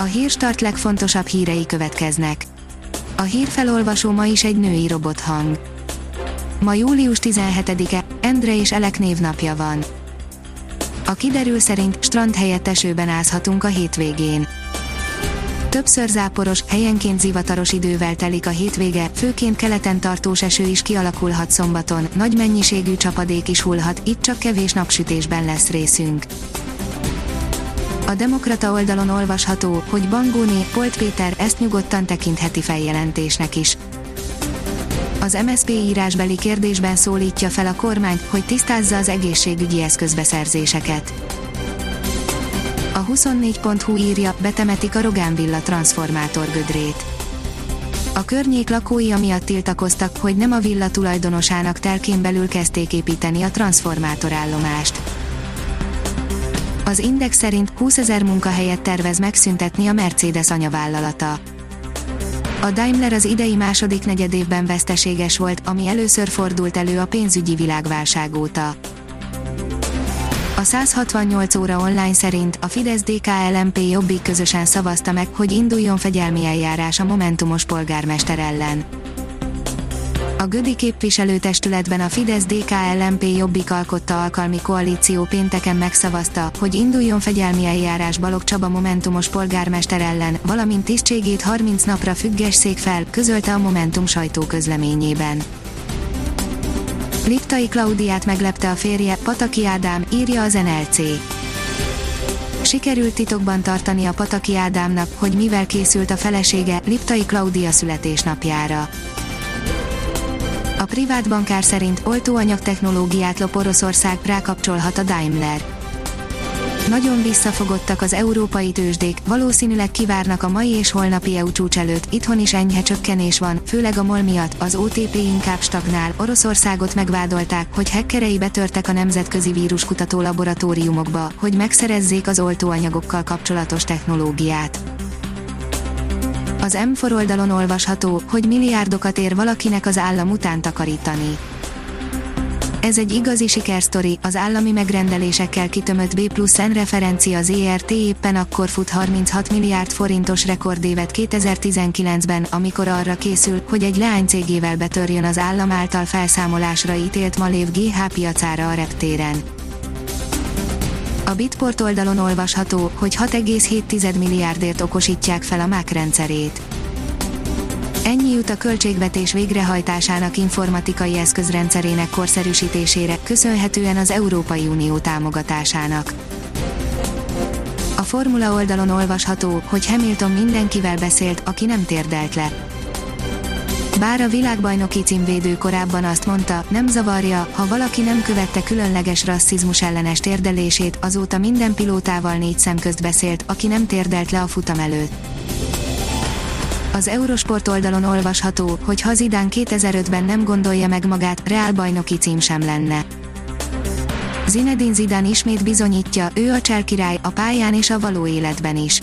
A hírstart legfontosabb hírei következnek. A hírfelolvasó ma is egy női robothang. Ma július 17-e, Endre és Elek névnapja van. A kiderül szerint strand helyett esőben ázhatunk a hétvégén. Többször záporos, helyenként zivataros idővel telik a hétvége, főként keleten tartós eső is kialakulhat szombaton, nagy mennyiségű csapadék is hullhat, itt csak kevés napsütésben lesz részünk. A Demokrata oldalon olvasható, hogy Bangóné, Polt Péter ezt nyugodtan tekintheti feljelentésnek is. Az MSP írásbeli kérdésben szólítja fel a kormány, hogy tisztázza az egészségügyi eszközbeszerzéseket. A 24.hu írja, betemetik a Rogán Villa transformátor gödrét. A környék lakói amiatt tiltakoztak, hogy nem a villa tulajdonosának telkén belül kezdték építeni a transformátorállomást. Az Index szerint 20 ezer munkahelyet tervez megszüntetni a Mercedes anyavállalata. A Daimler az idei második negyedévben veszteséges volt, ami először fordult elő a pénzügyi világválság óta. A 168 óra online szerint a Fidesz DK-LMP Jobbik közösen szavazta meg, hogy induljon fegyelmi eljárás a Momentumos polgármester ellen. A Gödi képviselőtestületben a Fidesz DK-LMP Jobbik alkotta alkalmi koalíció pénteken megszavazta, hogy induljon fegyelmi eljárás Balog Csaba Momentumos polgármester ellen, valamint tisztségét 30 napra függesszék fel, közölte a Momentum sajtóközleményében. Liptai Klaudiát meglepte a férje, Pataki Ádám, írja az NLC. Sikerült titokban tartani a Pataki Ádámnak, hogy mivel készült a felesége, Liptai Klaudia születésnapjára. A privát bankár szerint oltóanyag technológiát lop Oroszország rákapcsolhat a Daimler. Nagyon visszafogottak az európai tőzsdék, valószínűleg kivárnak a mai és holnapi EU csúcs előtt, itthon is enyhe csökkenés van, főleg a MOL miatt, az OTP inkább stagnál, Oroszországot megvádolták, hogy hekkerei betörtek a nemzetközi víruskutató laboratóriumokba, hogy megszerezzék az oltóanyagokkal kapcsolatos technológiát. Az M4 oldalon olvasható, hogy milliárdokat ér valakinek az állam után takarítani. Ez egy igazi sikersztori, az állami megrendelésekkel kitömött B plusz N referencia az ERT éppen akkor fut 36 milliárd forintos rekordévet 2019-ben, amikor arra készül, hogy egy leánycégével betörjön az állam által felszámolásra ítélt Malév GH piacára a reptéren. A Bitport oldalon olvasható, hogy 6,7 milliárdért okosítják fel a MÁK rendszerét. Ennyi jut a költségvetés végrehajtásának informatikai eszközrendszerének korszerűsítésére, köszönhetően az Európai Unió támogatásának. A formula oldalon olvasható, hogy Hamilton mindenkivel beszélt, aki nem térdelt le. Bár a világbajnoki címvédő korábban azt mondta, nem zavarja, ha valaki nem követte különleges rasszizmus ellenes térdelését, azóta minden pilótával négy szem közt beszélt, aki nem térdelt le a futam előtt. Az Eurosport oldalon olvasható, hogy ha Zidane 2005-ben nem gondolja meg magát, Real bajnoki cím sem lenne. Zinedine Zidane ismét bizonyítja, ő a cselkirály a pályán és a való életben is.